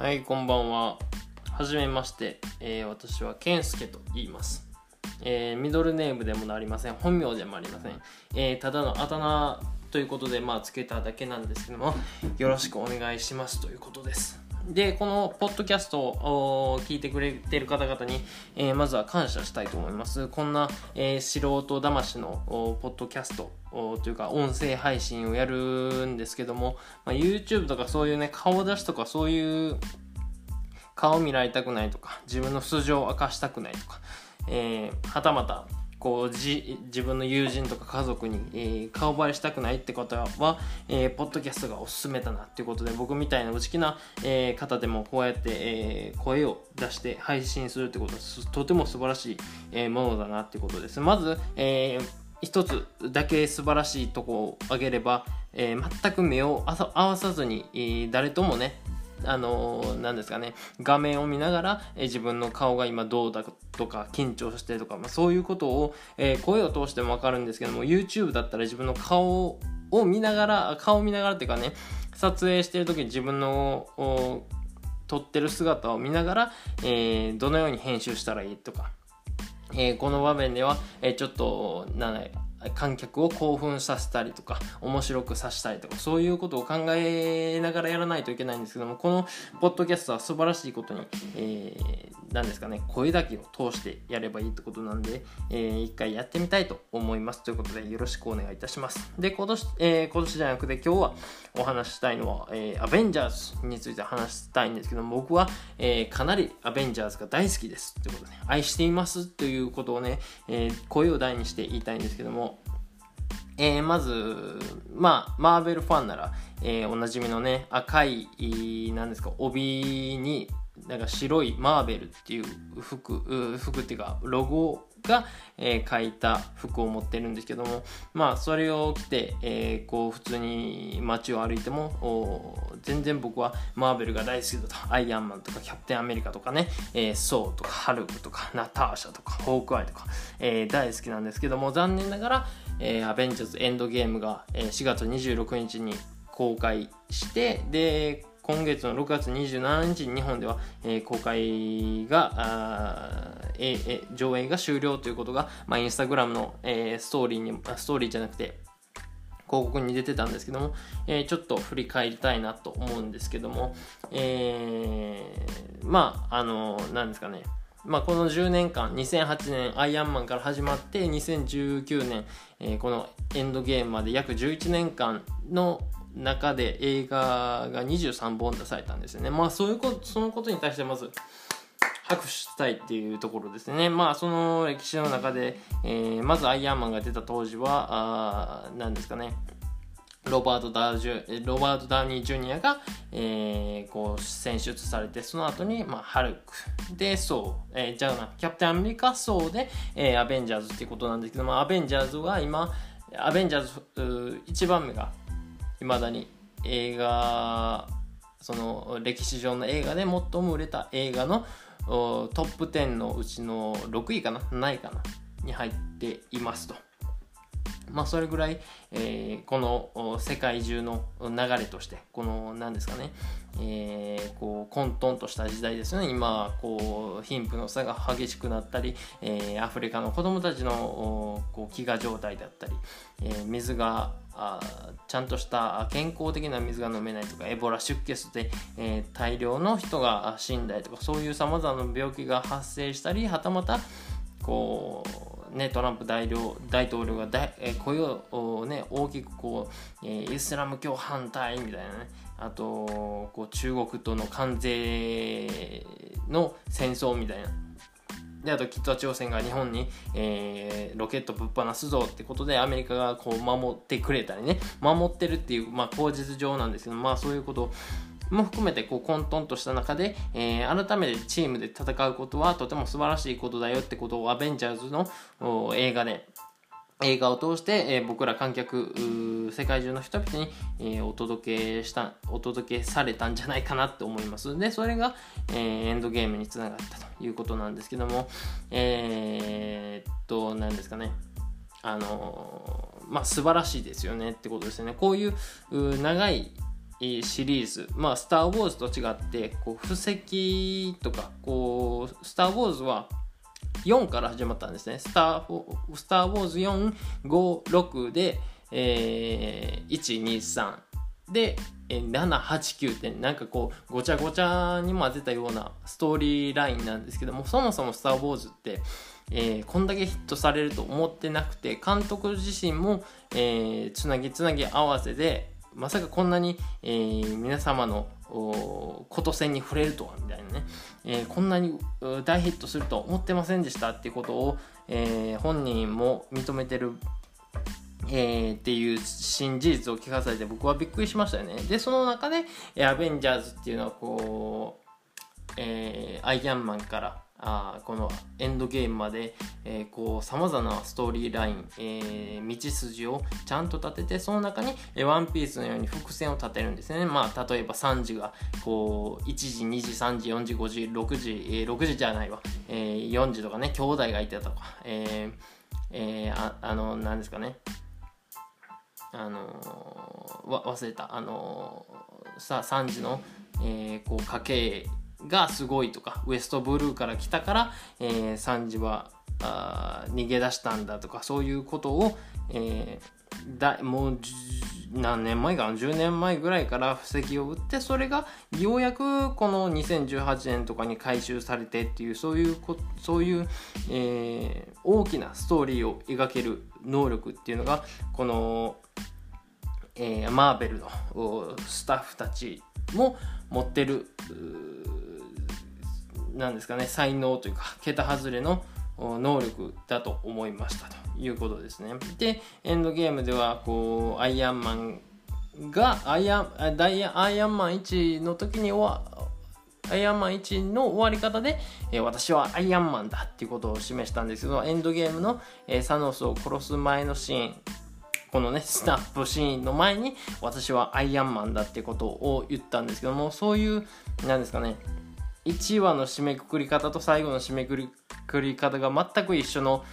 はい、こんばんは。はじめまして、えー私は健介と言います。えーミドルネームでもなりません。本名でもありません。えーただのあだ名ということで、まあ、つけただけなんですけども、よろしくお願いしますということです。で、このポッドキャストを聞いてくれてる方々に、えーまずは感謝したいと思います。こんな、えー素人魂のポッドキャストというか音声配信をやるんですけども、まあ、YouTube とかそういうね顔出しとかそういう顔見られたくないとか自分の素性を明かしたくないとか、えーはたまたこうじ自分の友人とか家族に、えー顔バレしたくないって方は、えーポッドキャストがおすすめだなっていうことで僕みたいな内気な、えー方でもこうやって、え声を出して配信するってことはとても素晴らしい、えものだなっていうことです。まず、えー一つだけ素晴らしいとこを挙げれば、えー全く目を合わさずに、えー誰ともねあのーなんですかね画面を見ながら、え自分の顔が今どうだとか緊張してとか、まあ、そういうことを、え声を通しても分かるんですけども YouTube だったら自分の顔を見ながら顔を見ながらっていうかね撮影してる時に自分の撮ってる姿を見ながら、えーどのように編集したらいいとかえーこの場面では、えーちょっとなんだ観客を興奮させたりとか面白くさせたりとかそういうことを考えながらやらないといけないんですけどもこのポッドキャストは素晴らしいことに、えーなんですかね声だけを通してやればいいってことなんで、えー一回やってみたいと思います。ということでよろしくお願いいたします。で今年,、えー今年じゃなくて今日はお話ししたいのは、えーアベンジャーズについて話したいんですけども僕は、えーかなりアベンジャーズが大好きですということで愛していますということをね、えー声を大にして言いたいんですけどもえーまず、まあ、マーベルファンなら、えーおなじみのね、赤い、なんですか、帯に、なんか白いマーベルっていう服、服っていうか、ロゴが、えー書いた服を持ってるんですけども、まあ、それを着て、えーこう、普通に街を歩いても、全然僕はマーベルが大好きだと。アイアンマンとか、キャプテンアメリカとかね、えーソーとか、ハルクとか、ナターシャとか、ホークアイとか、えー大好きなんですけども、残念ながら、えーアベンジャーズエンドゲームが、えー4月26日に公開してで今月の6月27日に日本では、えー公開があええ上映が終了ということが、まあ、インスタグラムの、えーストーリーにストーリーじゃなくて広告に出てたんですけども、えーちょっと振り返りたいなと思うんですけども、えーまああのなんですかね。まあ、この10年間2008年アイアンマンから始まって2019年、えーこのエンドゲームまで約11年間の中で映画が23本出されたんですよねまあそういうことそのことに対してまず拍手したいっていうところですね。まあその歴史の中で、えーまずアイアンマンが出た当時はあ何ですかねロバート・ダウジュロバート・ダウニー・ジュニアが、えーこう選出されてその後に、まあ、ハルクでそう、えーじゃあキャプテンアメリカそうで、えーアベンジャーズっていうことなんですけどもアベンジャーズは今アベンジャーズ1番目がいまだに映画その歴史上の映画で最も売れた映画のトップ10のうちの6位かな？7位かな？に入っていますと。まあそれぐらい、えーこの世界中の流れとしてこの何ですかね、えーこう混沌とした時代ですよね。今こう貧富の差が激しくなったり、えーアフリカの子どもたちのこう飢餓状態だったり、えー水があちゃんとした健康的な水が飲めないとかエボラ出血で、えー大量の人が死んだりとかそういうさまざまな病気が発生したりはたまたこうね、トランプ大大統領が大、えー声を、ね、大きくこう、えーイスラム教反対みたいなねあとこう中国との関税の戦争みたいな。であと北朝鮮が日本に、えーロケットぶっ放すぞってことでアメリカがこう守ってくれたりね。守ってるっていう、まあ、口実上なんですけどまあそういうことをも含めてこう混沌とした中で、えー改めてチームで戦うことはとても素晴らしいことだよってことをアベンジャーズの映画で映画を通して、えー僕ら観客世界中の人々に、えーお届けしたお届けされたんじゃないかなって思います。でそれが、えーエンドゲームにつながったということなんですけどもえーっと何ですかね。あのまあ素晴らしいですよねってことですよね。こういう長いシリーズ、まあ、スター・ウォーズと違ってこう布石とかこうスター・ウォーズは4から始まったんですね。スター・スターウォーズ4、5、6で、えー、1、2、3で、えー、7、8、9ってなんかこうごちゃごちゃに混ぜたようなストーリーラインなんですけどもそもそもスター・ウォーズって、えー、こんだけヒットされると思ってなくて監督自身も、えー、つなぎつなぎ合わせでまさかこんなに、えー、皆様のこと線に触れるとはみたいなね、えー、こんなに大ヒットするとは思ってませんでしたっていうことを、えー、本人も認めてる、え、っていう新事実を聞かされて僕はびっくりしましたよね。でその中で「アベンジャーズ」っていうのはこう、え、アイアンマンからあこのエンドゲームまでさまざまなストーリーライン、えー、道筋をちゃんと立ててその中に、えー、ワンピースのように伏線を立てるんですね、まあ、例えば3時がこう1時2時3時4時5時6時、えー、6時じゃないわ、えー、4時とかね兄弟がいてとか、えーえー、ああの何ですかね。あのわ忘れた。あのさあ3時の、えー、こう家計がすごいとかウエストブルーから来たから、えー、サンジはあ逃げ出したんだとかそういうことを、えー、だもう何年前かな10年前ぐらいから布石を打ってそれがようやくこの2018年とかに回収されてっていうそういうこそういう、えー、大きなストーリーを描ける能力っていうのがこの、えー、マーベルのスタッフたちも持ってるなんですかね才能というか桁外れの能力だと思いましたということですね。でエンドゲームではこうアイアンマンがアイアンダイアイアンマン1の時にはアイアンマン1の終わり方で、えー、私はアイアンマンだっていうことを示したんですけどエンドゲームの、えー、サノスを殺す前のシーンこのねスナップシーンの前に私はアイアンマンだってことを言ったんですけどもそういうなんですかね1話の締めくくり方と最後の締めくくり方が全く一緒の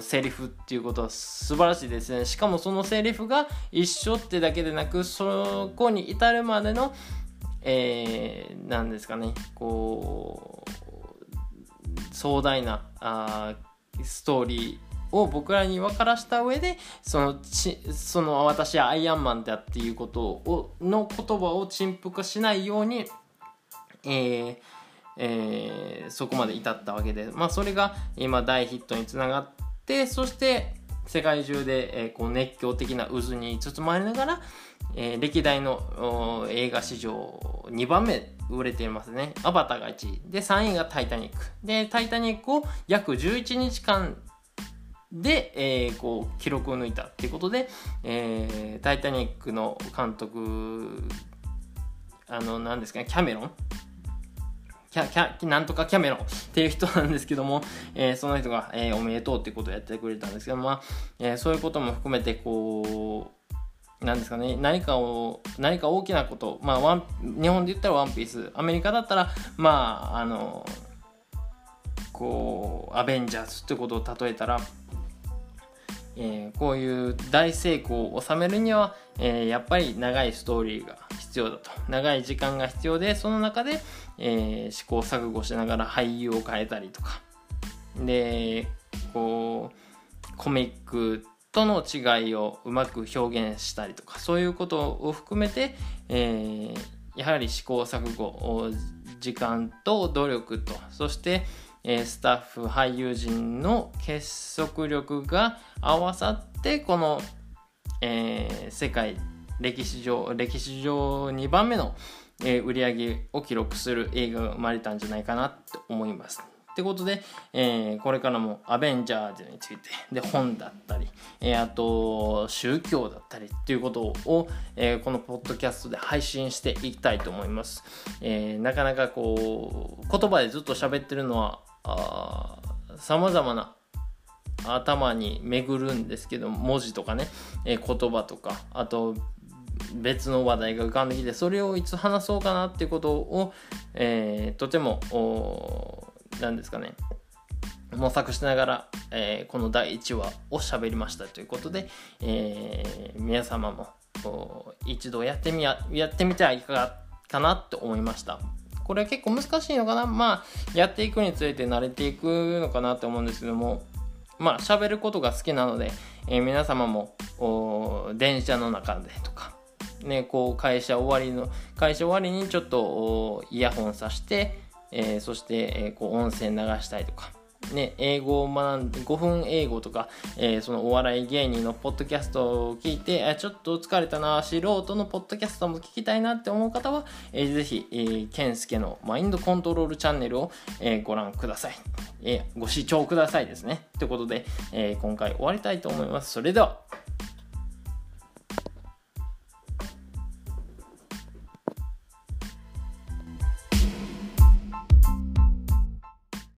セリフっていうことは素晴らしいですね。しかもそのセリフが一緒ってだけでなくそこに至るまでのえー、なんですかね。こう壮大なあストーリーを僕らに分からした上でそのちその私はアイアンマンだっていうことをの言葉を陳腐化しないように、えー、えー、そこまで至ったわけで、まあ、それが今大ヒットにつながってそして世界中で、えー、こう熱狂的な渦に包まれながら、えー、歴代の映画史上2番目売れていますね。アバターが1位。で、3位がタイタニック。で、タイタニックを約11日間で、えー、こう記録を抜いたっていうことで、えー、タイタニックの監督あの何ですかねキャメロンキャ、キャ、なんとかキャメロっていう人なんですけども、えー、その人が、えー、おめでとうっていうことをやってくれたんですけども、まあ、えー、そういうことも含めて、こう、なんですかね、何かを、何か大きなこと、まあ、ワン、日本で言ったらワンピース、アメリカだったら、まあ、あの、こう、アベンジャーズってことを例えたら、えー、こういう大成功を収めるには、えー、やっぱり長いストーリーが必要だと。長い時間が必要でその中で、えー、試行錯誤しながら俳優を変えたりとか。でこうコミックとの違いをうまく表現したりとかそういうことを含めて、えやはり試行錯誤時間と努力とそして、えスタッフ俳優陣の結束力が合わさってこの、えー、世界歴史上歴史上2番目の、えー、売り上げを記録する映画が生まれたんじゃないかなと思います。ってことで、えー、これからもアベンジャーズについてで本だったり、えー、あと宗教だったりっていうことを、えー、このポッドキャストで配信していきたいと思います。えなかなかこう言葉でずっと喋ってるのはさまざまな頭に巡るんですけど文字とかね、えー、言葉とかあと別の話題が浮かんできてそれをいつ話そうかなっていうことを、えー、とても何ですかね模索しながら、えー、この第1話を喋りましたということで、えー、皆様も一度やってみややってみてはいかがかなって思いました。これは結構難しいのかな？まあやっていくについて慣れていくのかなって思うんですけども。まあ喋ることが好きなので、えー、皆様も電車の中でとかねこう会社終わりの会社終わりにちょっとイヤホンさして、えー、そして、えー、こう音声流したりとか。ね、英語を学んで5分英語とか、えー、そのお笑い芸人のポッドキャストを聞いてあちょっと疲れたな素人のポッドキャストも聞きたいなって思う方は、えー、ぜひ、えー、ケンスケのマインドコントロールチャンネルを、えー、ご覧ください、えー、ご視聴くださいですね。ということで、えー、今回終わりたいと思います。それでは。